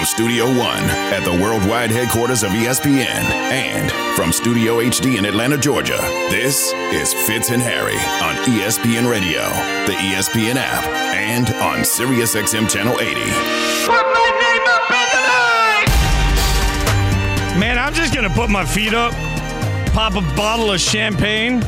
from Studio One at the worldwide headquarters of ESPN and from Studio HD in Atlanta, Georgia, this is Fitz and Harry on ESPN Radio, the ESPN app, and on SiriusXM Channel 80. Put my name up in the night! Man, I'm just going to put my feet up, pop a bottle of champagne,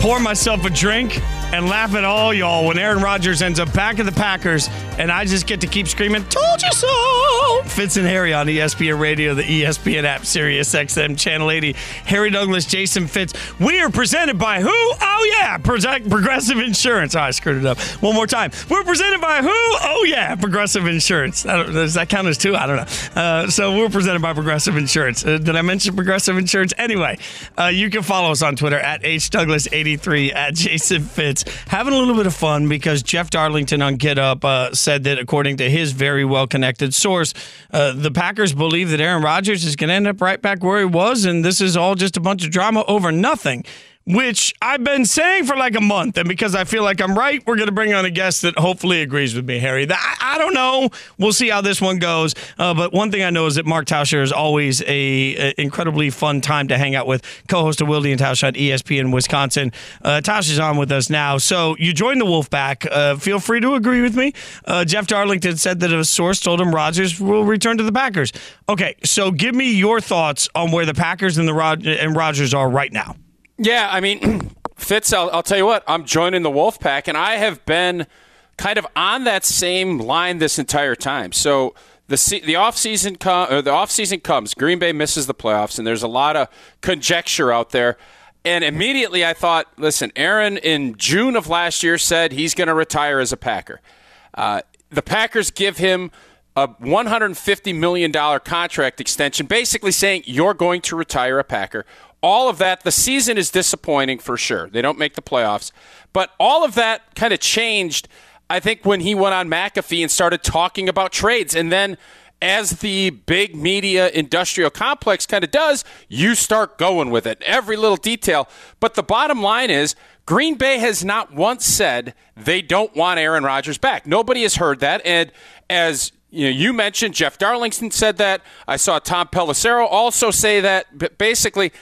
pour myself a drink, and laugh at all y'all when Aaron Rodgers ends up back at the Packers and I just get to keep screaming, Told you so! Fitz and Harry on ESPN Radio, the ESPN app, Sirius XM, Channel 80. Harry Douglas, Jason Fitz. We are presented by who? Oh, yeah, Progressive Insurance. Oh, I screwed it up. One more time. We're presented by who? Oh, yeah, Progressive Insurance. does that count as two? I don't know. Uh, so we're presented by Progressive Insurance. Uh, did I mention Progressive Insurance? Anyway, uh, you can follow us on Twitter at HDouglas83, at Jason Fitz. Having a little bit of fun because Jeff Darlington on Get Up uh, said that, according to his very well connected source, uh, the Packers believe that Aaron Rodgers is going to end up right back where he was, and this is all just a bunch of drama over nothing which I've been saying for like a month. And because I feel like I'm right, we're going to bring on a guest that hopefully agrees with me, Harry. I, I don't know. We'll see how this one goes. Uh, but one thing I know is that Mark Tauscher is always a, a, incredibly fun time to hang out with. Co-host of Wilde and Tausch on ESPN Wisconsin. Uh, on with us now. So you joined the Wolfpack. Uh, feel free to agree with me. Uh, Jeff Darlington said that a source told him Rodgers will return to the Packers. Okay, so give me your thoughts on where the Packers and the Rod- and Rodgers are right now. Yeah, I mean, Fitz, I'll, I'll tell you what, I'm joining the Wolfpack, and I have been kind of on that same line this entire time. So the the off season com- or the off season comes. Green Bay misses the playoffs, and there's a lot of conjecture out there. And immediately I thought, listen, Aaron in June of last year said he's going to retire as a Packer. Uh, the Packers give him a $150 million contract extension, basically saying you're going to retire a Packer all of that, the season is disappointing for sure. They don't make the playoffs. But all of that kind of changed, I think, when he went on McAfee and started talking about trades. And then as the big media industrial complex kind of does, you start going with it, every little detail. But the bottom line is, Green Bay has not once said they don't want Aaron Rodgers back. Nobody has heard that. And as you know, you mentioned Jeff Darlington said that. I saw Tom Pelissero also say that. But basically,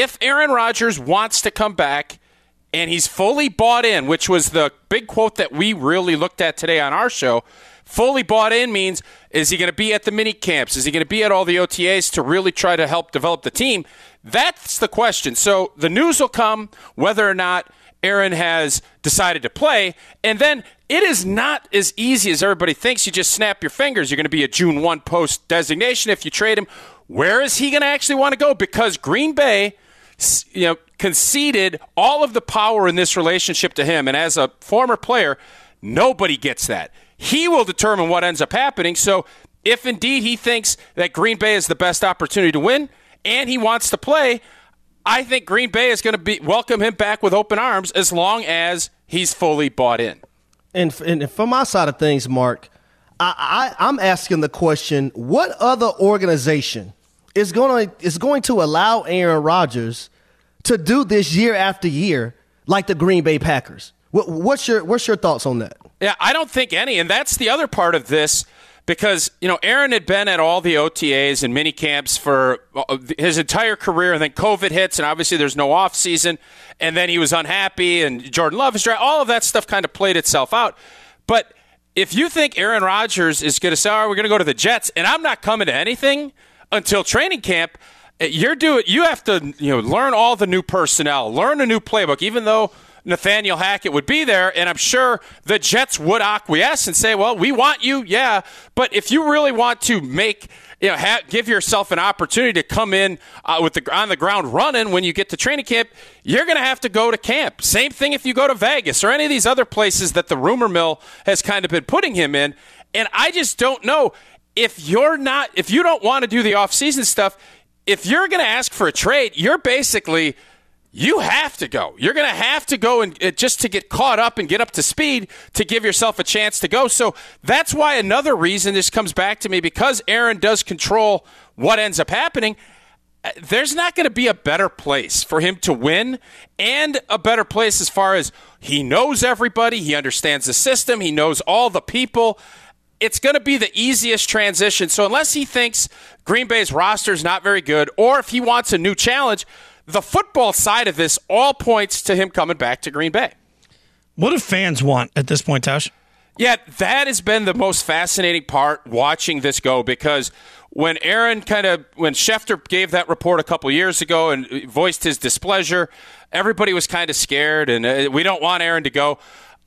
if Aaron Rodgers wants to come back and he's fully bought in, which was the big quote that we really looked at today on our show, fully bought in means is he going to be at the mini camps? Is he going to be at all the OTAs to really try to help develop the team? That's the question. So the news will come whether or not Aaron has decided to play. And then it is not as easy as everybody thinks. You just snap your fingers. You're going to be a June 1 post designation if you trade him. Where is he going to actually want to go? Because Green Bay, you know, conceded all of the power in this relationship to him, and as a former player, nobody gets that. He will determine what ends up happening. So, if indeed he thinks that Green Bay is the best opportunity to win, and he wants to play, I think Green Bay is going to be welcome him back with open arms as long as he's fully bought in. And, and from my side of things, Mark, I, I, I'm asking the question: What other organization is going to is going to allow Aaron Rodgers to do this year after year like the Green Bay Packers. What, what's your what's your thoughts on that? Yeah, I don't think any, and that's the other part of this because you know Aaron had been at all the OTAs and mini camps for uh, his entire career, and then COVID hits, and obviously there's no off season, and then he was unhappy, and Jordan Love is dry. All of that stuff kind of played itself out, but. If you think Aaron Rodgers is going to say, "All right, we're going to go to the Jets," and I'm not coming to anything, until training camp, you're doing you have to you know learn all the new personnel, learn a new playbook, even though Nathaniel Hackett would be there, and I'm sure the Jets would acquiesce and say, "Well, we want you, yeah." But if you really want to make you know ha- give yourself an opportunity to come in uh, with the on the ground running when you get to training camp, you're going to have to go to camp. Same thing if you go to Vegas or any of these other places that the rumor mill has kind of been putting him in. And I just don't know if you're not if you don't want to do the offseason stuff, if you're going to ask for a trade, you're basically you have to go. You're going to have to go and uh, just to get caught up and get up to speed to give yourself a chance to go. So that's why another reason this comes back to me because Aaron does control what ends up happening. Uh, there's not going to be a better place for him to win and a better place as far as he knows everybody, he understands the system, he knows all the people. It's going to be the easiest transition. So unless he thinks Green Bay's roster is not very good, or if he wants a new challenge, the football side of this all points to him coming back to Green Bay. What do fans want at this point, Tausch? Yeah, that has been the most fascinating part watching this go because when Aaron kind of when Schefter gave that report a couple years ago and voiced his displeasure, everybody was kind of scared and uh, we don't want Aaron to go.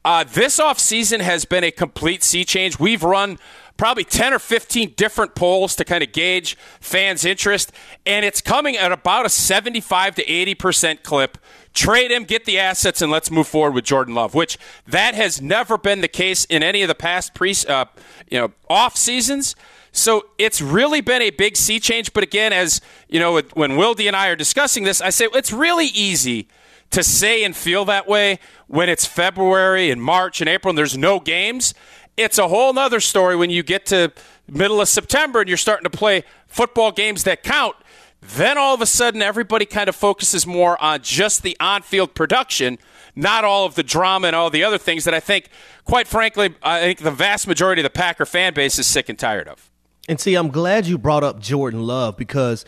Uh, this offseason has been a complete sea change. We've run probably 10 or 15 different polls to kind of gauge fans' interest, and it's coming at about a 75 to 80% clip. Trade him, get the assets, and let's move forward with Jordan Love, which that has never been the case in any of the past pre, uh, you know, off seasons. So it's really been a big sea change. But again, as you know, when Wildy and I are discussing this, I say it's really easy to say and feel that way when it's February and March and April and there's no games. It's a whole other story when you get to middle of September and you're starting to play football games that count. Then all of a sudden, everybody kind of focuses more on just the on field production, not all of the drama and all the other things that I think, quite frankly, I think the vast majority of the Packer fan base is sick and tired of. And see, I'm glad you brought up Jordan Love because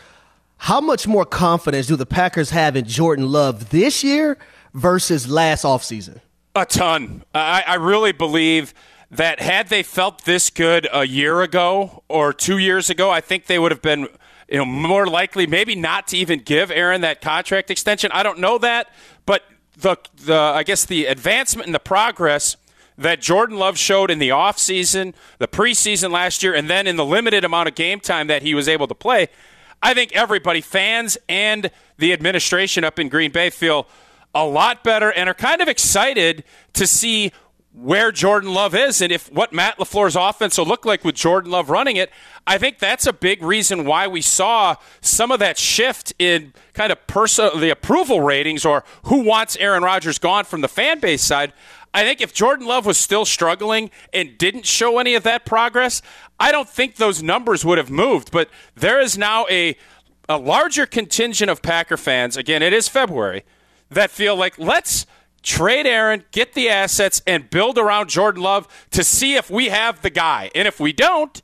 how much more confidence do the Packers have in Jordan Love this year versus last offseason? A ton. I, I really believe that had they felt this good a year ago or two years ago, I think they would have been you know more likely maybe not to even give Aaron that contract extension. I don't know that, but the the I guess the advancement and the progress that Jordan Love showed in the offseason, the preseason last year, and then in the limited amount of game time that he was able to play, I think everybody, fans and the administration up in Green Bay, feel a lot better and are kind of excited to see where Jordan Love is and if what Matt LaFleur's offense will look like with Jordan Love running it. I think that's a big reason why we saw some of that shift in kind of the approval ratings or who wants Aaron Rodgers gone from the fan base side. I think if Jordan Love was still struggling and didn't show any of that progress, I don't think those numbers would have moved. But there is now a a larger contingent of Packer fans. Again, it is February that feel like let's trade Aaron, get the assets, and build around Jordan Love to see if we have the guy. And if we don't,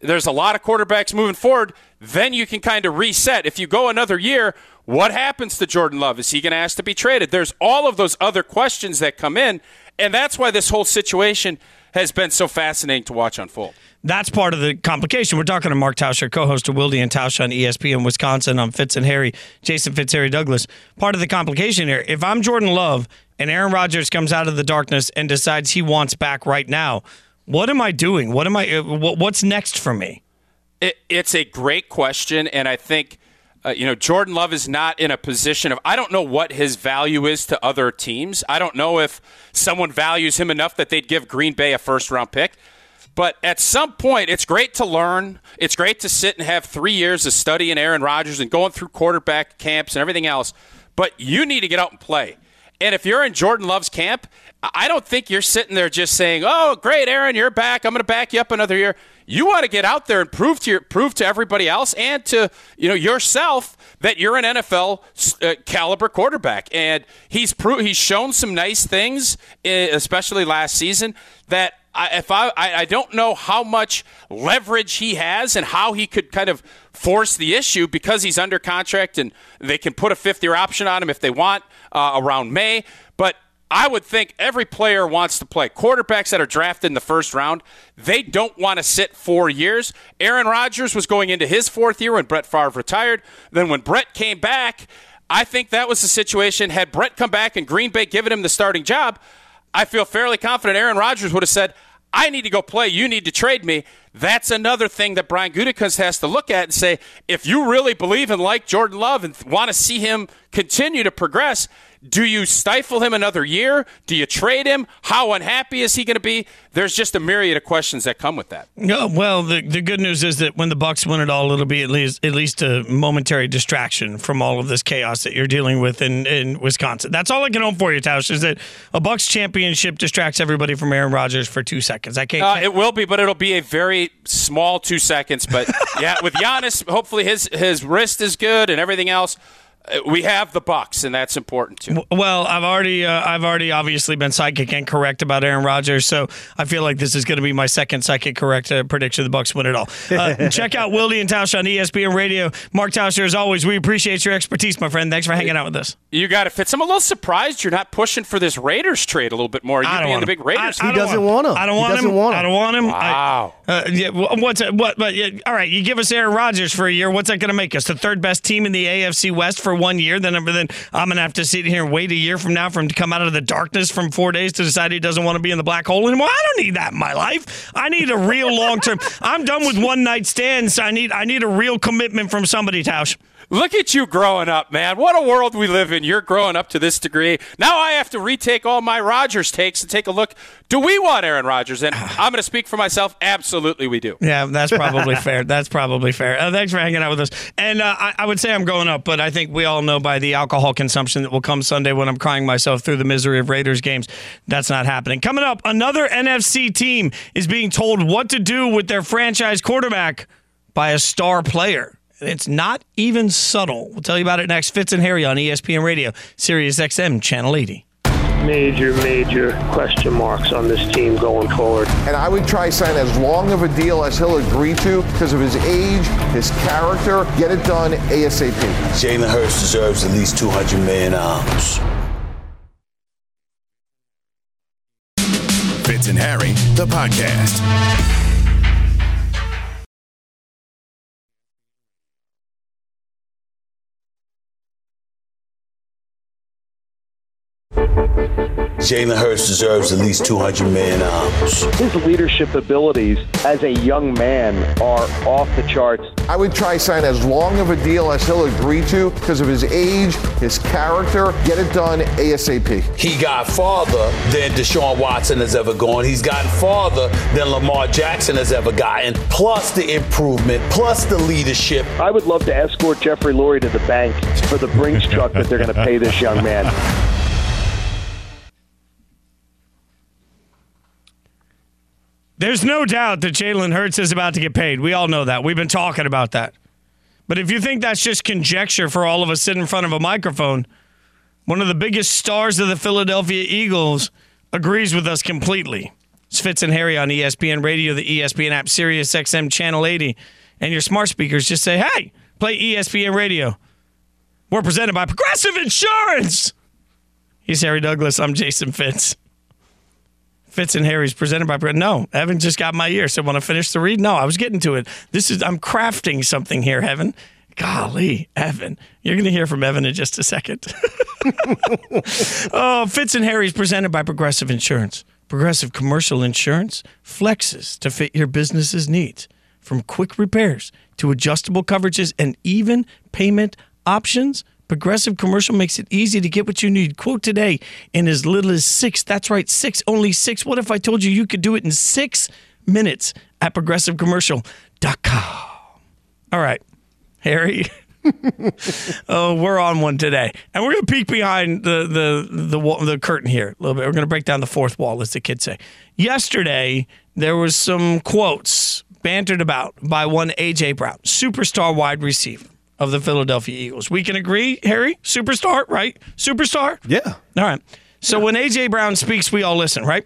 there's a lot of quarterbacks moving forward. Then you can kind of reset. If you go another year, what happens to Jordan Love? Is he going to ask to be traded? There's all of those other questions that come in. And that's why this whole situation has been so fascinating to watch unfold. That's part of the complication. We're talking to Mark Tauscher, co-host of Wildy and Tauscher on ESPN Wisconsin on Fitz and Harry, Jason Fitz, Harry Douglas. Part of the complication here, if I'm Jordan Love and Aaron Rodgers comes out of the darkness and decides he wants back right now, what am I doing? What am I? Uh, what's next for me? It, it's a great question, and I think uh, you know, Jordan Love is not in a position of, I don't know what his value is to other teams. I don't know if someone values him enough that they'd give Green Bay a first round pick. But at some point, it's great to learn. It's great to sit and have three years of studying Aaron Rodgers and going through quarterback camps and everything else. But you need to get out and play. And if you're in Jordan Love's camp, I don't think you're sitting there just saying, "Oh, great, Aaron, you're back. I'm going to back you up another year." You want to get out there and prove to your, prove to everybody else and to you know yourself that you're an NFL uh, caliber quarterback. And he's pro- he's shown some nice things, eh, especially last season. That I, if I, I I don't know how much leverage he has and how he could kind of force the issue because he's under contract and they can put a fifth year option on him if they want uh, around May. But I would think every player wants to play. Quarterbacks that are drafted in the first round, they don't want to sit four years. Aaron Rodgers was going into his fourth year when Brett Favre retired. Then when Brett came back, I think that was the situation. Had Brett come back and Green Bay given him the starting job, I feel fairly confident Aaron Rodgers would have said, I need to go play. You need to trade me. That's another thing that Brian Gutekunst has to look at and say, if you really believe and like Jordan Love and want to see him continue to progress, do you stifle him another year? Do you trade him? How unhappy is he going to be? There's just a myriad of questions that come with that. No, well, the, the good news is that when the Bucks win it all, it'll be at least at least a momentary distraction from all of this chaos that you're dealing with in, in Wisconsin. That's all I can hope for you, Tausch, is that a Bucks championship distracts everybody from Aaron Rodgers for two seconds. I can't. Uh, it will be, but it'll be a very small two seconds. But yeah, with Giannis, hopefully his his wrist is good and everything else we have the Bucks, and that's important too. Well, I've already, uh, I've already obviously been psychic and correct about Aaron Rodgers, so I feel like this is going to be my second psychic correct uh, prediction. The Bucks win it all. Uh, check out Wildy and Tausch on ESPN Radio. Mark Tauscher, as always, we appreciate your expertise, my friend. Thanks for hanging out with us. You got it, Fitz. I'm a little surprised you're not pushing for this Raiders trade a little bit more. You I don't being want the him. big Raiders. I, I He don't doesn't want him. I don't want doesn't him. want him. I don't want him. I- Wow. uh, yeah, what's it- what? But yeah, all right, you give us Aaron Rodgers for a year. What's that going to make us? The third best team in the AFC West for one year. Then, then I'm to have to sit here and wait a year from now for him to come out of the darkness from four days to decide he doesn't want to be in the black hole anymore. I don't need that in my life. I need a real long term. I'm done with one night stands. I need I need a real commitment from somebody, Tausch. Look at you growing up, man. What a world we live in. You're growing up to this degree. Now I have to retake all my Rodgers takes and take a look. Do we want Aaron Rodgers? And I'm going to speak for myself. Absolutely, we do. Yeah, that's probably fair. That's probably fair. Uh, thanks for hanging out with us. And uh, I, I would say I'm growing up, but I think we all know by the alcohol consumption that will come Sunday when I'm crying myself through the misery of Raiders games, that's not happening. Coming up, another NFC team is being told what to do with their franchise quarterback by a star player. And It's not even subtle. We'll tell you about it next. Fitz and Harry on ESPN Radio, Sirius XM, Channel 80. major, major question marks on this team going forward. and I would try sign as long of a deal as he'll agree to because of his age, his character. Get it done ASAP. Jalen Hurts deserves at least 200 million arms. Fitz and Harry, the podcast. Jalen Hurts deserves at least 200 million arms. His leadership abilities as a young man are off the charts. I would try sign as long of a deal as he'll agree to because of his age, his character. Get it done ASAP. He got farther than Deshaun Watson has ever gone. He's gotten farther than Lamar Jackson has ever gotten. Plus the improvement, plus the leadership. I would love to escort Jeffrey Lurie to the bank for the Brinks truck that they're going to pay this young man. There's no doubt that Jalen Hurts is about to get paid. We all know that. We've been talking about that. But if you think that's just conjecture for all of us sitting in front of a microphone, one of the biggest stars of the Philadelphia Eagles agrees with us completely. It's Fitz and Harry on ESPN Radio, the ESPN app, Sirius XM Channel 80, and your smart speakers just say, hey, play ESPN Radio. We're presented by Progressive Insurance. He's Harry Douglas. I'm Jason Fitz. Fitz and Harry's presented by Brett. No, Evan just got my ear. Said, "Want to finish the read?" No, I was getting to it. This is I'm crafting something here, Evan. Golly, Evan, you're going to hear from Evan in just a second. oh, Fitz and Harry's presented by Progressive Insurance. Progressive Commercial Insurance flexes to fit your business's needs, from quick repairs to adjustable coverages and even payment options. Progressive Commercial makes it easy to get what you need. Quote today in as little as six. That's right, six, only six. What if I told you you could do it in six minutes at progressivecommercial.com? All right, Harry. oh, we're on one today, and we're going to peek behind the the the wall, the curtain here a little bit. We're going to break down the fourth wall, as the kids say. Yesterday, there was some quotes bantered about by one AJ Brown, superstar wide receiver of the Philadelphia Eagles. We can agree, Harry, superstar, right? Superstar. Yeah, All right. So when AJ Brown speaks, we all listen, right?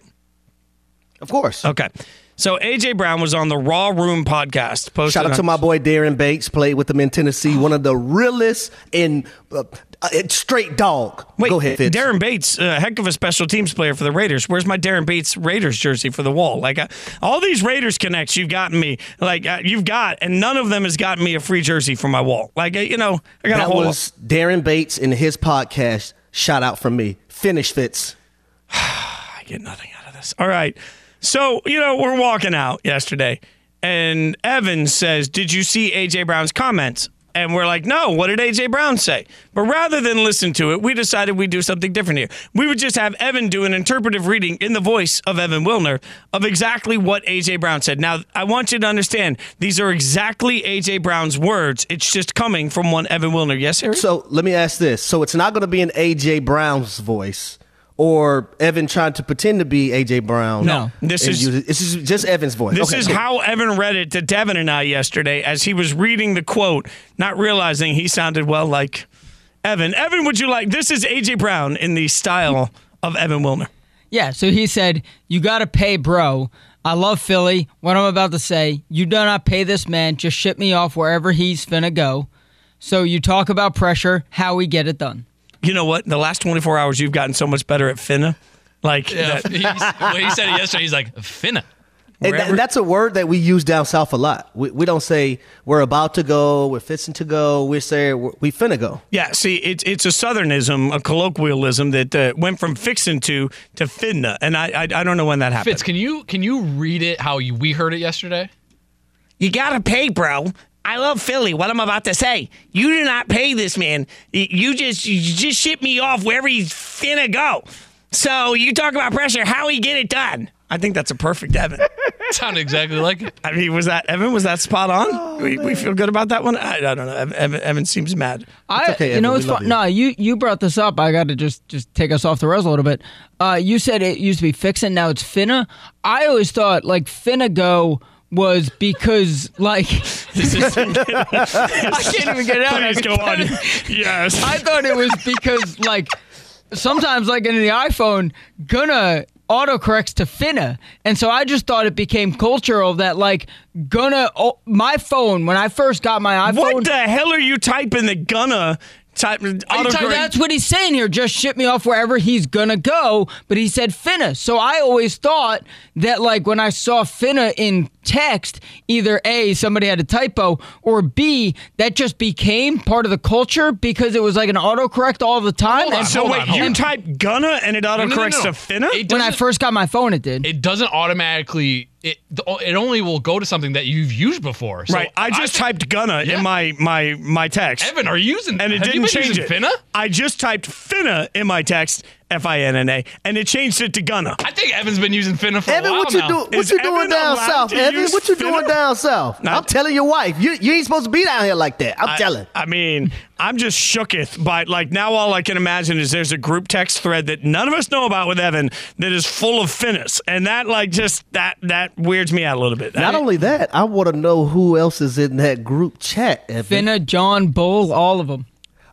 of course. Okay. So AJ Brown was on the Raw Room podcast. Shout out on- to my boy Daren Bates. Played with him in Tennessee. One of the realest and uh, uh, straight dog. Wait, Go ahead, Fitz. Daren Bates, a heck of a special teams player for the Raiders. Where's my Daren Bates Raiders jersey for the wall? Like uh, all these Raiders connects you've gotten me, like uh, you've got, and none of them has gotten me a free jersey for my wall. Like uh, you know, I got a That whole. was Daren Bates in his podcast. Shout out from me. Finish Fitz. I get nothing out of this. All right. So, you know, we're walking out yesterday, and Evan says, Did you see AJ Brown's comments? And we're like, No, what did AJ Brown say? But rather than listen to it, we decided we'd do something different here. We would just have Evan do an interpretive reading in the voice of Evan Wilner of exactly what AJ Brown said. Now, I want you to understand these are exactly AJ Brown's words. It's just coming from one Evan Wilner. Yes, Harry? So let me ask this. So it's not going to be in AJ Brown's voice or Evan trying to pretend to be AJ Brown. No. This is- use it- this is just Evan's voice. This Okay, is cool. how Evan read it to Devin and I yesterday as he was reading the quote, not realizing he sounded well like Evan. Evan, would you like this is AJ Brown in the style of Evan Wilner. Yeah, so he said, You got to pay, bro. I love Philly. What I'm about to say, you do not pay this man. Just ship me off wherever he's finna go. So you talk about pressure, how we get it done. You know what? In The last 24 hours, you've gotten so much better at finna. Like, Yeah, that- he's, well, he said it yesterday. He's like, finna. And, Wherever- and that's a word that we use down south a lot. We, we don't say we're about to go, we're fixing to go. We say we're, we finna go. yeah, see, it's it's a southernism, a colloquialism that uh, went from fixing to to finna, and I, I I don't know when that happened. Fitz, can you can you read it how you, we heard it yesterday? You gotta pay, bro. I love Philly. What I'm about to say. You do not pay this man. You just you just ship me off wherever he's finna go. So you talk about pressure. How he get it done? I think that's a perfect Evan. Sounded exactly like it. I mean, was that Evan? Was that spot on? We, we feel good about that one. I, I don't know. Evan, Evan, Evan seems mad. I, okay, you Evan, know, it's love fun. you. No, you you brought this up. I got to just just take us off the rails a little bit. Uh, you said it used to be fixing, now it's finna. I always thought like finna go was because like This is, I can't even get it out. please go on. Yes. I thought it was because like sometimes like in the iPhone, gonna autocorrects to finna, and so I just thought it became cultural that like gonna oh, my phone when I first got my iPhone. what the hell are you typing? The gonna type So autocorrect? that's what he's saying here. Just ship me off wherever he's gonna go. But he said finna. So I always thought that like when I saw finna in text, either A, somebody had a typo, or B, that just became part of the culture because it was like an autocorrect all the time. Hold on, And So hold wait, on, hold you on. type gonna and it no, autocorrects no. to finna? It when I first got my phone, it did. It doesn't automatically. It it only will go to something that you've used before. So right. I just typed gonna Yeah. in my my my text. Evan, are you using? and it have you didn't been change using it. Finna? I just typed finna in my text, F I N N A, and it changed it to gonna. I think Evan's been using Finna for a while. Evan, what you now. do? What Is you doing down south, Evan? What you doing down south? Nah. I'm telling your wife, you you ain't supposed to be down here like that. I'm telling. I mean, I'm just shooketh by like now all I can imagine is there's a group text thread that none of us know about with Evan that is full of finnas. And that like just that that weirds me out a little bit. Not I- only that, I want to know who else is in that group chat. Evan. finna, John Bull, all of them.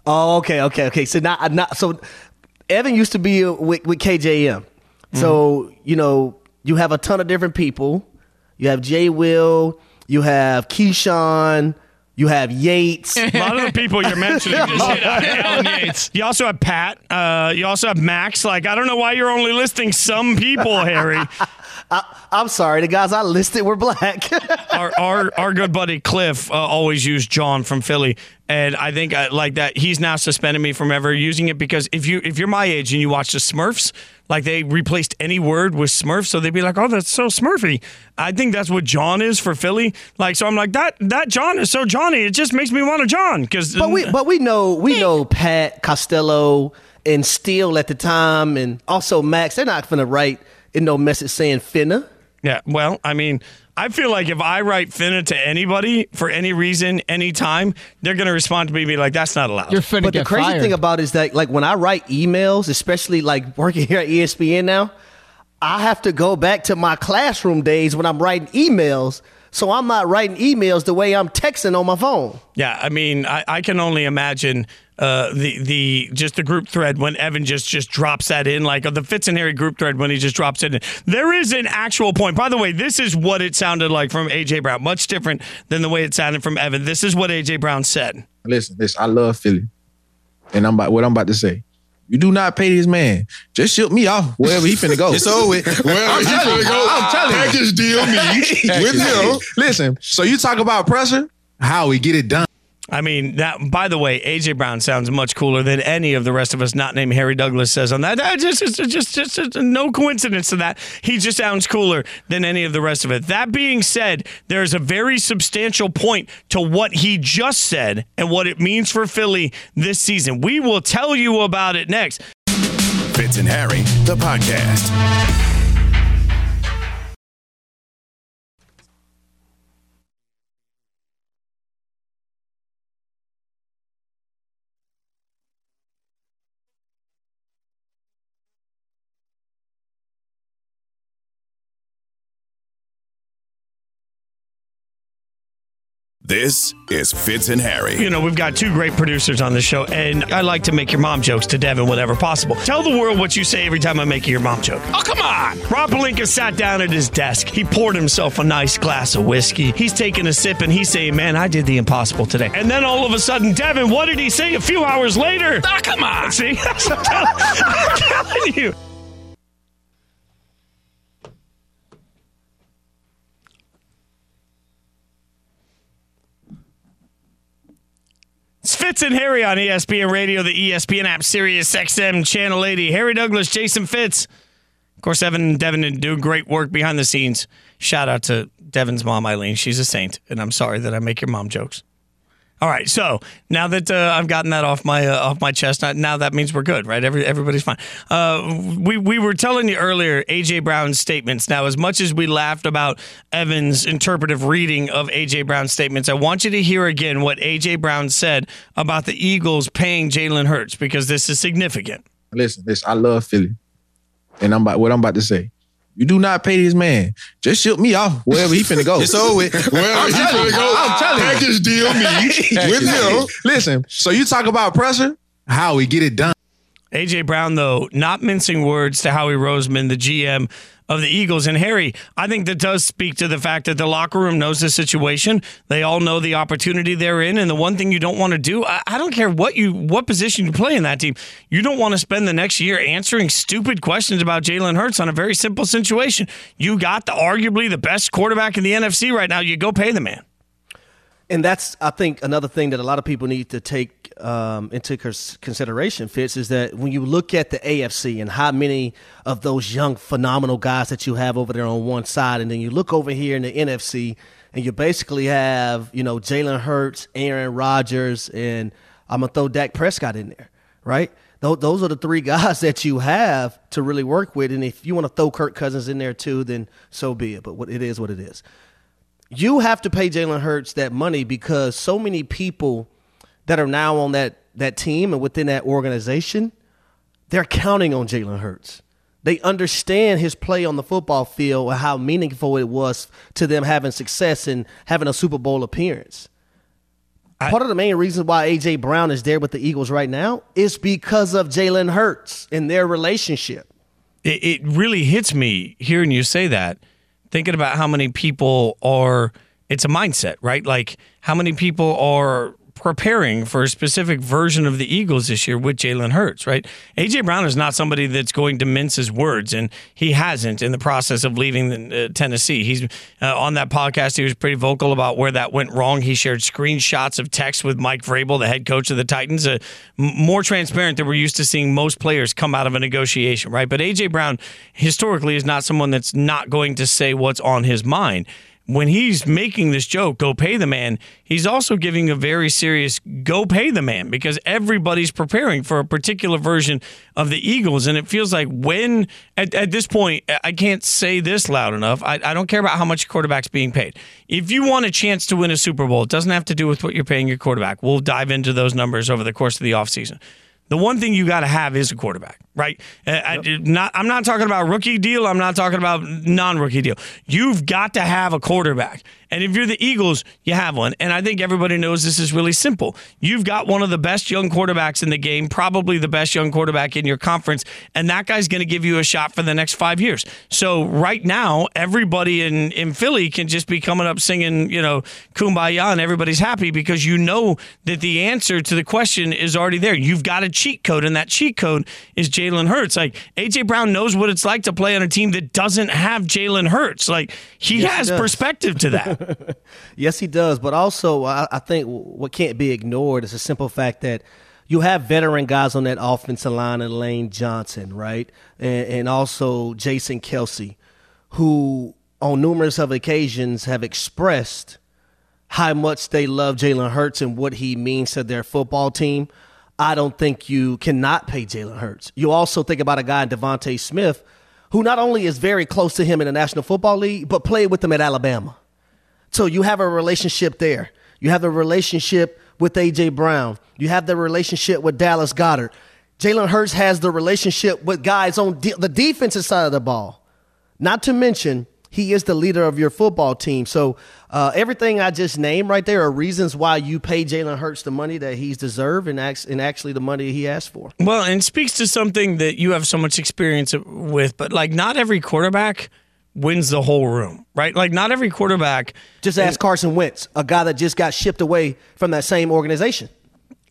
Oh, okay, okay, okay. So now, not so. Evan used to be with, with KJM. So you know, you have a ton of different people. You have Jay Will. You have Keyshawn. You have Yates. a lot of the people you're mentioning just hit Alan Yates. You also have Pat. Uh, you also have Max. Like, I don't know why you're only listing some people, Harry. I'm sorry, the guys I listed were black. our, our our good buddy Cliff uh, always used John from Philly, and I think uh, like that he's now suspended me from ever using it because if you if you're my age and you watch the Smurfs, like they replaced any word with Smurf, so they'd be like, oh, that's so Smurfy. I think that's what John is for Philly. Like, so I'm like that that John is so Johnny. It just makes me want a John because but we but we know we know Pat Costello and Steele at the time, and also Max. They're not gonna write in no message saying finna. Yeah, well, I mean, I feel like if I write finna to anybody for any reason, anytime, they're going to respond to me and be like, that's not allowed. You're finna But the crazy fired. thing about it is that like when I write emails, especially like working here at ESPN now, I have to go back to my classroom days when I'm writing emails. So I'm not writing emails the way I'm texting on my phone. yeah, I mean, I, I can only imagine uh, the the just the group thread when Evan just just drops that in, like uh, the Fitz and Harry group thread when he just drops it in. There is an actual point. By the way, this is what it sounded like from AJ Brown. Much different than the way it sounded from Evan. This is what AJ Brown said. Listen, listen, I love Philly. And I'm about what I'm about to say. You do not pay this man. Just ship me off wherever he finna go. It's over. Wherever I'm he telling finna go, I'm telling you. package deal me with him. Listen, so you talk about pressure, how we get it done. I mean, that. By the way, AJ Brown sounds much cooler than any of the rest of us, not named Harry Douglas, says on that. Ah, that just, just, just, just, just no coincidence to that. He just sounds cooler than any of the rest of it. That being said, there's a very substantial point to what he just said and what it means for Philly this season. We will tell you about it next. Fitz and Harry, the podcast. This is Fitz and Harry. You know, we've got two great producers on the show, and I like to make your mom jokes to Devin whenever possible. Tell the world what you say every time I make your mom joke. Oh, come on! Rob Pelinka sat down at his desk. He poured himself a nice glass of whiskey. He's taking a sip and he's saying, Man, I did the impossible today. And then all of a sudden, Devin, what did he say a few hours later? Oh, come on! See? I'm telling- I'm telling you. Fitz and Harry on ESPN Radio, the ESPN app, Sirius XM, Channel 80. Harry Douglas, Jason Fitz. Of course, Evan and Devin do great work behind the scenes. Shout out to Devin's mom, Eileen. She's a saint, and I'm sorry that I make your mom jokes. All right, so now that uh, I've gotten that off my uh, off my chest, now- that means we're good, right? Every, everybody's fine. Uh, we we were telling you earlier AJ Brown's statements. Now, as much as we laughed about Evan's interpretive reading of AJ Brown's statements, I want you to hear again what AJ Brown said about the Eagles paying Jalen Hurts because this is significant. Listen, listen, I love Philly. And I'm about what I'm about to say. You do not pay this man. Just ship me off wherever he finna go. It's over with. Well, I'm he telling finna you, go I'm telling you. package deal me with him. Listen, so you talk about pressure, how we get it done. AJ Brown, though, not mincing words to Howie Roseman, the GM of the Eagles. And Harry, I think that does speak to the fact that the locker room knows the situation. They all know the opportunity they're in. And the one thing you don't want to do, I, I don't care what you what position you play in that team, you don't want to spend the next year answering stupid questions about Jalen Hurts on a very simple situation. You got the arguably the best quarterback in the NFC right now. You go pay the man. And that's, I think, another thing that a lot of people need to take um, into consideration, Fitz, is that when you look at the AFC and how many of those young, phenomenal guys that you have over there on one side, and then you look over here in the NFC, and you basically have, you know, Jalen Hurts, Aaron Rodgers, and I'm to throw Dak Prescott in there, right? Those are the three guys that you have to really work with. And if you want to throw Kirk Cousins in there too, then so be it. But it is what it is you have to pay Jalen Hurts that money because so many people that are now on that that team and within that organization, they're counting on Jalen Hurts. They understand his play on the football field and how meaningful it was to them having success and having a Super Bowl appearance. Part of the main reason why AJ Brown is there with the Eagles right now is because of Jalen Hurts and their relationship. it, it really hits me hearing you say that thinking about how many people are it's a mindset right? Like how many people are preparing for a specific version of the eagles this year with jalen hurts right? Aj brown is not somebody that's going to mince his words and he hasn't in the process of leaving uh, tennessee. He's uh, on that podcast he was pretty vocal about where that went wrong. He shared screenshots of text with mike vrabel the head coach of the titans uh, more transparent than we're used to seeing most players come out of a negotiation right? But aj brown historically is not someone that's not going to say what's on his mind when he's making this joke, go pay the man, he's also giving a very serious go pay the man because everybody's preparing for a particular version of the Eagles. And it feels like when, at, at this point, I can't say this loud enough. I, I don't care about how much quarterback's being paid. If you want a chance to win a Super Bowl, it doesn't have to do with what you're paying your quarterback. We'll dive into those numbers over the course of the offseason. The one thing you got to have is a quarterback, right? Uh, I, not, I'm not talking about rookie deal. I'm not talking about non-rookie deal. You've got to have a quarterback, and if you're the Eagles, you have one. And I think everybody knows this is really simple. You've got one of the best young quarterbacks in the game, probably the best young quarterback in your conference, and that guy's going to give you a shot for the next five years. So right now, everybody in in Philly can just be coming up singing, you know, "Kumbaya," and everybody's happy because you know that the answer to the question is already there. You've got a cheat code, and that cheat code is Jalen Hurts. Like AJ Brown knows what it's like to play on a team that doesn't have Jalen Hurts. Like he Yes, has does. perspective to that. Yes, he does. But also, I, I think what can't be ignored is the simple fact that you have veteran guys on that offensive line, and Lane Johnson, right, and, and also Jason Kelce, who on numerous of occasions have expressed how much they love Jalen Hurts and what he means to their football team. I don't think you cannot pay Jalen Hurts. You also think about a guy, DeVonta Smith, who not only is very close to him in the National Football League, but played with him at Alabama. So you have a relationship there. You have the relationship with AJ Brown. You have the relationship with Dallas Goedert. Jalen Hurts has the relationship with guys on de- the defensive side of the ball. Not to mention, he is the leader of your football team. So uh, everything I just named right there are reasons why you pay Jalen Hurts the money that he's deserved and, act- and actually the money he asked for. Well, and it speaks to something that you have so much experience with, but like not every quarterback wins the whole room, right? Like not every quarterback. Just ask Carson Wentz, a guy that just got shipped away from that same organization.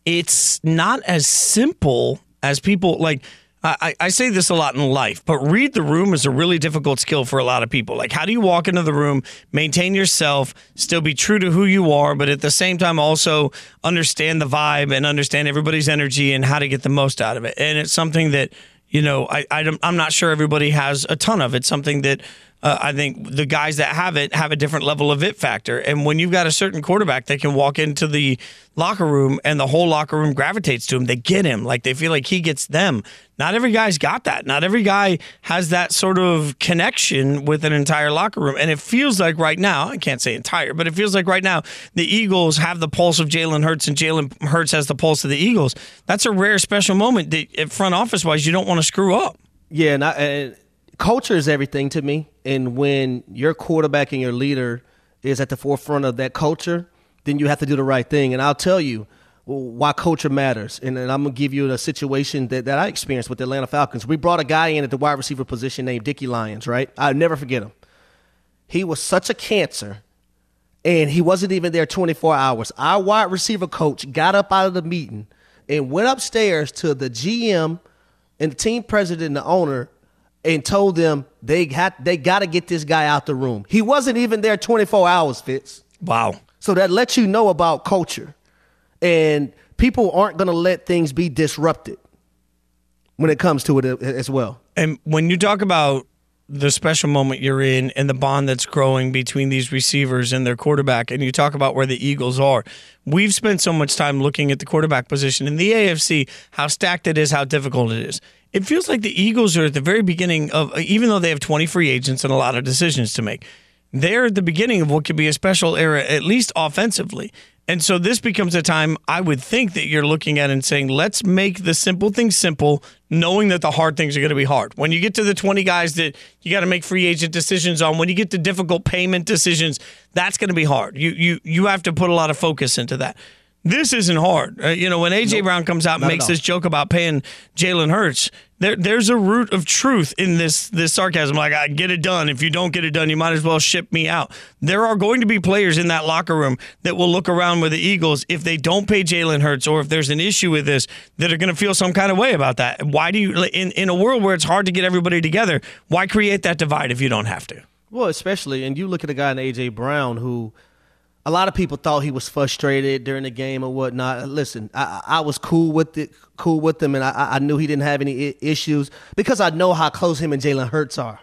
It's not as simple as people like. I, I say this a lot in life, but read the room is a really difficult skill for a lot of people. Like, how do you walk into the room, maintain yourself, still be true to who you are, but at the same time also understand the vibe and understand everybody's energy and how to get the most out of it? And it's something that, you know, I, I I'm not sure everybody has a ton of. It's something that uh, I think the guys that have it have a different level of it factor. And when you've got a certain quarterback that can walk into the locker room and the whole locker room gravitates to him, they get him. Like they feel like he gets them. Not every guy's got that. Not every guy has that sort of connection with an entire locker room. And it feels like right now, I can't say entire, but it feels like right now the Eagles have the pulse of Jalen Hurts and Jalen Hurts has the pulse of the Eagles. That's a rare special moment that, front office wise, you don't want to screw up. Yeah, and, I, and culture is everything to me. And when your quarterback and your leader is at the forefront of that culture, then you have to do the right thing. And I'll tell you why culture matters. And, then I'm gonna give you a situation that, that I experienced with the Atlanta Falcons. We brought a guy in at the wide receiver position named Dickie Lyons, right? I'll never forget him. He was such a cancer and he wasn't even there 24 hours. Our wide receiver coach got up out of the meeting and went upstairs to the GM and the team president and the owner and told them they had they got to get this guy out the room. He wasn't even there 24 hours, Fitz. Wow. So that lets you know about culture. And people aren't going to let things be disrupted when it comes to it uh, as well. And when you talk about the special moment you're in and the bond that's growing between these receivers and their quarterback, and you talk about where the Eagles are, we've spent so much time looking at the quarterback position in the AFC, how stacked it is, how difficult it is. It feels like the Eagles are at the very beginning of, even though they have 20 free agents and a lot of decisions to make, they're at the beginning of what could be a special era, at least offensively. And so this becomes a time I would think that you're looking at and saying, let's make the simple things simple, knowing that the hard things are going to be hard. When you get to the 20 guys that you got to make free agent decisions on, when you get to difficult payment decisions, that's going to be hard. You you you have to put a lot of focus into that. This isn't hard. Uh, you know, when AJ Brown comes out and makes this joke about paying Jalen Hurts, there there's a root of truth in this this sarcasm. Like, I get it done. If you don't get it done, you might as well ship me out. There are going to be players in that locker room that will look around with the Eagles if they don't pay Jalen Hurts or if there's an issue with this that are going to feel some kind of way about that. Why do you in in a world where it's hard to get everybody together? Why create that divide if you don't have to? Well, especially, and you look at a guy in AJ Brown who a lot of people thought he was frustrated during the game or whatnot. Listen, I, I was cool with it, cool with him, and I, I knew he didn't have any I- issues because I know how close him and Jalen Hurts are,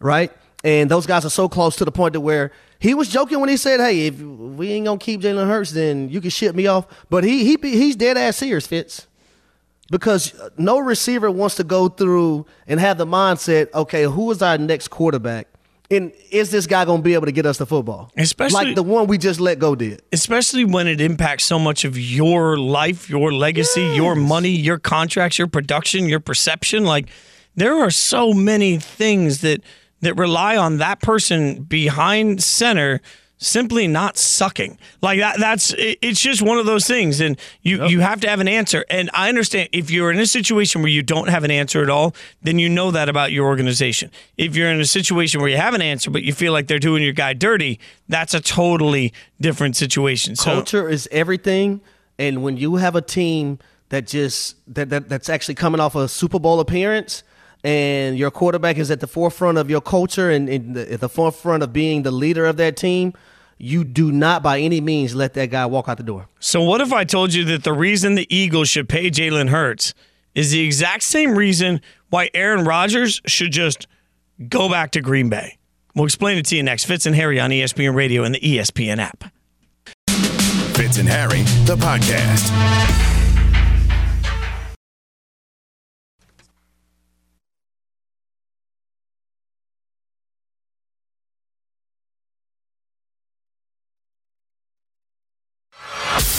right? And those guys are so close to the point to where he was joking when he said, "Hey, if we ain't gonna keep Jalen Hurts, then you can ship me off." But he he he's dead ass serious, Fitz because no receiver wants to go through and have the mindset, okay, who is our next quarterback? And is this guy going to be able to get us the football? Especially- like the one we just let go did. especially when it impacts so much of your life, your legacy, your money, your contracts, your production, your perception. Like there are so many things that that rely on that person behind center simply not sucking. Like that that's it- it's just one of those things and you you have to have an answer. And I understand if you're in a situation where you don't have an answer at all, then you know that about your organization. If you're in a situation where you have an answer but you feel like they're doing your guy dirty, that's a totally different situation. So Culture is everything. And when you have a team that just that, that that's actually coming off a Super Bowl appearance and your quarterback is at the forefront of your culture and, and the, at the forefront of being the leader of that team, you do not by any means let that guy walk out the door. So what if I told you that the reason the Eagles should pay Jalen Hurts is the exact same reason why Aaron Rodgers should just go back to Green Bay? We'll explain it to you next. Fitz and Harry on ESPN Radio and the ESPN app. Fitz and Harry, the podcast.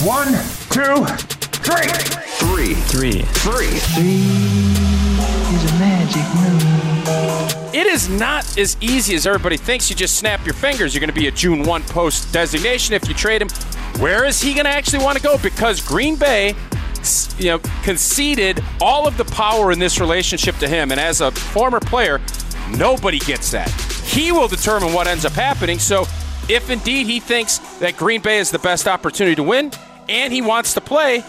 One, two, Three. Three. Three. Is a magic number. It is not as easy as everybody thinks. You just snap your fingers. You're going to be a June 1 post designation if you trade him. Where is he going to actually want to go? Because Green Bay, you know, conceded all of the power in this relationship to him. And as a former player, nobody gets that. He will determine what ends up happening. So if indeed he thinks that Green Bay is the best opportunity to win and he wants to play,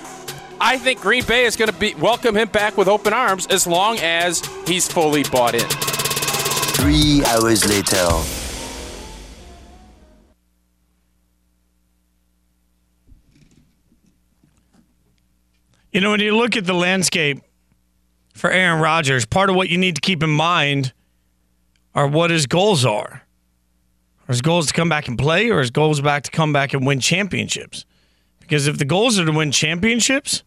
I think Green Bay is going to be welcome him back with open arms as long as he's fully bought in. Three hours later. You know, when you look at the landscape for Aaron Rodgers, part of what you need to keep in mind are what his goals are. Are his goals to come back and play, or his goals back to come back and win championships? Because if the goals are to win championships,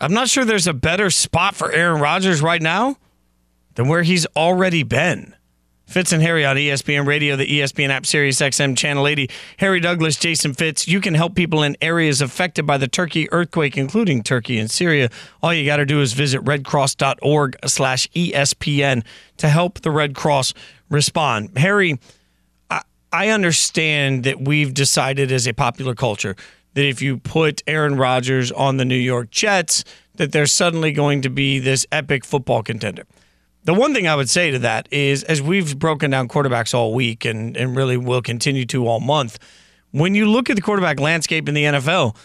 I'm not sure there's a better spot for Aaron Rodgers right now than where he's already been. Fitz and Harry on ESPN Radio, the ESPN app, Sirius XM Channel 80. Harry Douglas, Jason Fitz. You can help people in areas affected by the Turkey earthquake, including Turkey and Syria. All you got to do is visit redcross.org slash E ESPN to help the Red Cross respond. Harry, I, I understand that we've decided as a popular culture that if you put Aaron Rodgers on the New York Jets, that they're suddenly going to be this epic football contender. The one thing I would say to that is, as we've broken down quarterbacks all week and, and really will continue to all month, when you look at the quarterback landscape in the NFL,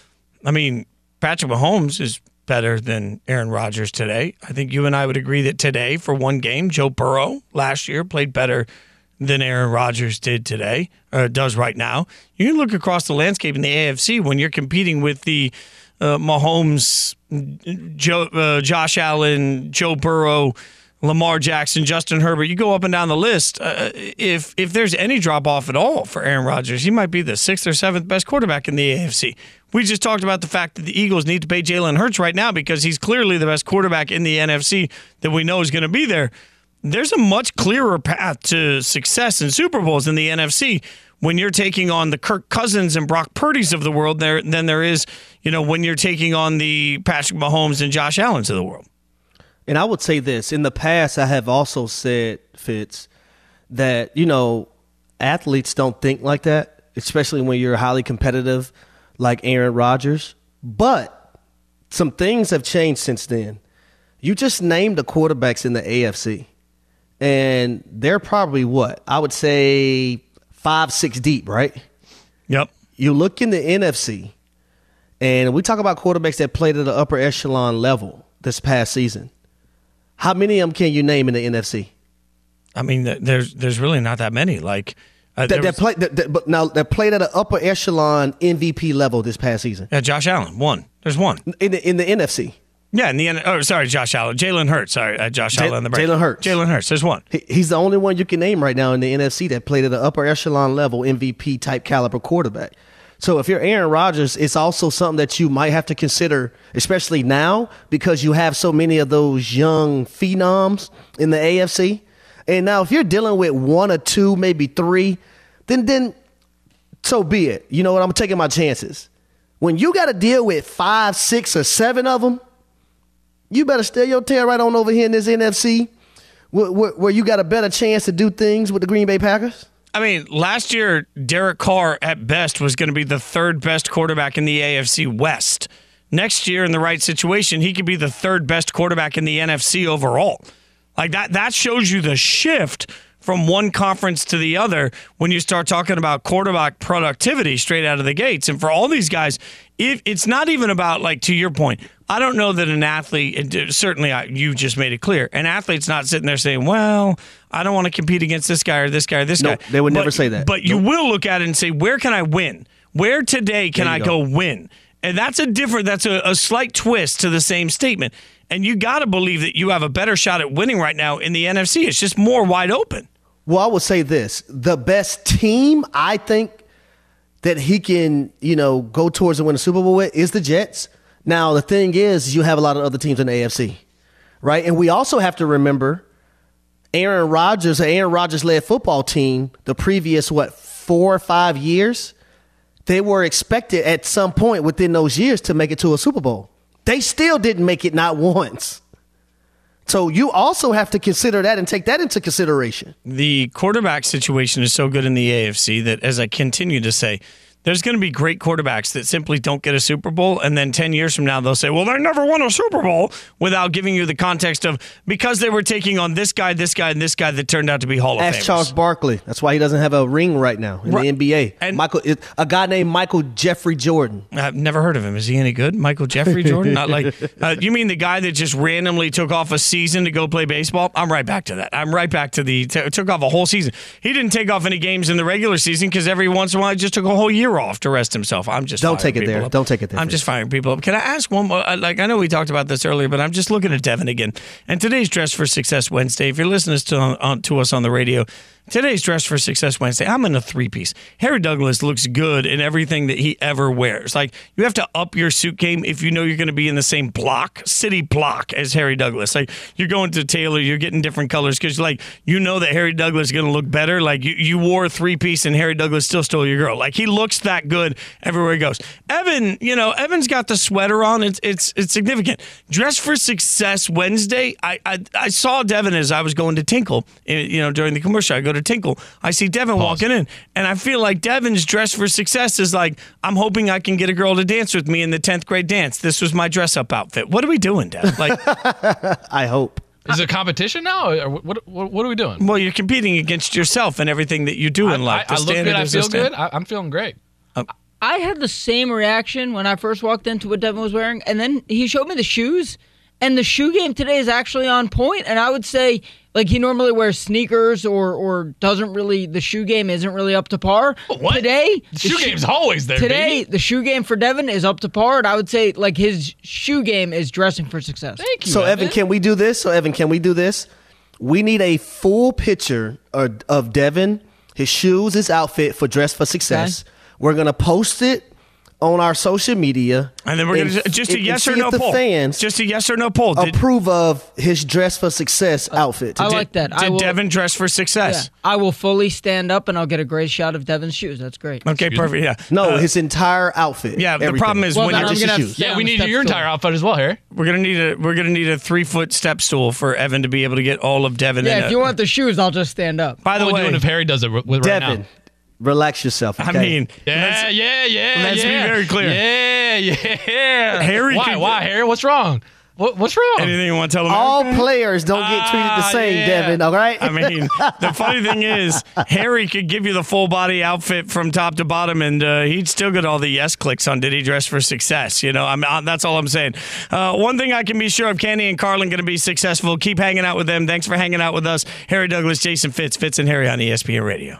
I mean, Patrick Mahomes is better than Aaron Rodgers today. I think you and I would agree that today, for one game, Joe Burrow last year played better than Aaron Rodgers did today, or does right now. You can look across the landscape in the AFC when you're competing with the uh, Mahomes, Joe, uh, Josh Allen, Joe Burrow, Lamar Jackson, Justin Herbert. You go up and down the list. Uh, if if there's any drop off at all for Aaron Rodgers, he might be the sixth or seventh best quarterback in the AFC. We just talked about the fact that the Eagles need to pay Jalen Hurts right now because he's clearly the best quarterback in the NFC that we know is going to be there. There's a much clearer path to success in Super Bowls in the NFC when you're taking on the Kirk Cousins and Brock Purdy's of the world there than there is, you know, when you're taking on the Patrick Mahomes and Josh Allen's of the world. And I would say this in the past, I have also said, Fitz, that, you know, athletes don't think like that, especially when you're highly competitive like Aaron Rodgers. But some things have changed since then. You just named the quarterbacks in the AFC, and they're probably what? I would say five, six deep, right? Yep. You look in the NFC, and we talk about quarterbacks that played at the upper echelon level this past season. How many of them can you name in the NFC? I mean, there's there's really not that many. Like uh, that, that was- play, that, that- but now that played at an upper echelon MVP level this past season. yeah, Josh Allen, one. There's one in the in the NFC. Yeah, in the N- oh, sorry, Josh Allen, Jalen Hurts. Sorry, uh, Josh Ja- Allen. The. Jalen Hurts. Jalen Hurts. There's one. He- He's the only one you can name right now in the NFC that played at an upper echelon level MVP type caliber quarterback. So if you're Aaron Rodgers, it's also something that you might have to consider, especially now because you have so many of those young phenoms in the AFC. And now if you're dealing with one or two, maybe three, then then so be it. You know what? I'm taking my chances. When you got to deal with five, six, or seven of them, you better stay your tail right on over here in this NFC, where, where, where you got a better chance to do things with the Green Bay Packers. I mean, last year Derek Carr at best was going to be the third best quarterback in the AFC West. Next year, in the right situation, he could be the third best quarterback in the NFC overall. Like that, that shows you the shift from one conference to the other when you start talking about quarterback productivity straight out of the gates. And for all these guys, if it's not even about like to your point, I don't know that an athlete. Certainly, I, you just made it clear. An athlete's not sitting there saying, "Well, I don't want to compete against this guy or this guy or this Nope, guy." they would But- never say that. But you will look at it and say, "Where can I win? Where today can I go. go. win?" And that's a different. That's a, a slight twist to the same statement. And you got to believe that you have a better shot at winning right now in the NFC. It's just more wide open. Well, I would say this: the best team I think that he can, you know, go towards and win a Super Bowl with is the Jets. Now, the thing is, you have a lot of other teams in the AFC, right? And we also have to remember Aaron Rodgers, Aaron Rodgers led football team, the previous what four or five years, they were expected at some point within those years to make it to a Super Bowl. They still didn't make it not once. So you also have to consider that and take that into consideration. the quarterback situation is so good in the AFC that, as I continue to say, there's going to be great quarterbacks that simply don't get a Super Bowl, and then 10 years from now, they'll say, Well, they never won a Super Bowl without giving you the context of because they were taking on this guy, this guy, and this guy that turned out to be Hall of Fame. Ask. Charles Barkley. That's why he doesn't have a ring right now in Right. the NBA. And- Michael, a guy named Michael Jeffrey Jordan. I've never heard of him. Is he any good? Michael Jeffrey Jordan? Not like uh, you mean the guy that just randomly took off a season to go play baseball? I'm right back to that. I'm right back to the t- took off a whole season. He didn't take off any games in the regular season because every once in a while he just took a whole year off to rest himself. I'm just Don't take it there. up. Don't take it there. I'm just firing people up. Can I ask one more? uh, Like I know we talked about this earlier, but I'm just looking at Devin again. And today's Dress for Success Wednesday. If you're listening to on, to us on the radio. Today's Dress for Success Wednesday. I'm in a three piece. Harry Douglas looks good in everything that he ever wears. Like, you have to up your suit game if you know you're going to be in the same block, city block as Harry Douglas. Like, you're going to tailor, you're getting different colors because, like, you know that Harry Douglas is going to look better. Like, you, you wore a three piece and Harry Douglas still stole your girl. Like, he looks that good everywhere he goes. Evan, you know, Evan's got the sweater on. It's it's it's significant. Dress for Success Wednesday. I I, I saw Devin as I was going to Tinkle, eh, you know, during the commercial. I go to Tinkle. I see Devin walking in, and I feel like Devin's dress for success is like, I'm hoping I can get a girl to dance with me in the 10th grade dance. This was my dress up outfit. What are we doing, Dev? Like, I hope. Is it a competition now? Or what, what, what are we doing? well, you're competing against yourself and everything that you do in I, life. I, I look good. I feel good. I, I'm feeling great. Um, I had the same reaction when I first walked into what Devin was wearing, and then he showed me the shoes, and the shoe game today is actually on point. And I would say, like he normally wears sneakers or or doesn't really the shoe game isn't really up to par. What? Today, The shoe game's always there, Today, baby. the shoe game for Devin is up to par, and I would say like his shoe game is dressing for success. Thank you. So Evan, can we do this? So Evan, can we do this? We need a full picture of, of Devin, his shoes, his outfit for Dress for Success. We're gonna post it on our social media, And then we're going to just a yes or no if poll. fans just a yes or no poll. Did, approve of his Dress for Success outfit. I today. like that. I did will, Devin dress for yeah, success? I will fully stand up, and I'll get a great shot of Devin's shoes. That's great. Okay, perfect. Yeah. No, Uh, his entire outfit. Yeah, the problem is Well, when you're I'm just gonna shoes. Yeah, we need step your stool. entire outfit as well, Harry. We're gonna need a we're gonna need a three foot step stool for Evan to be able to get all of Devin. in Yeah, a- if you want the shoes, I'll just stand up. By the What are we way, doing if Harry does it with right Devin, now? Relax yourself. I mean, Yeah, let's- yeah, yeah. let's be very clear. Yeah, yeah. Harry Why? could- Why, Harry? What's wrong? What, what's wrong? anything you want to tell him? all players don't get treated the Ah, same, yeah. Devin. All right. I mean, the funny thing is, Harry could give you the full body outfit from top to bottom, and uh, he'd still get all the yes clicks on "Did he dress for success?" You know, I'm uh, that's all I'm saying. Uh, one thing I can be sure of: Canty and Carlin going to be successful. Keep hanging out with them. Thanks for hanging out with us, Harry Douglas, Jason Fitz, Fitz and Harry on ESPN Radio.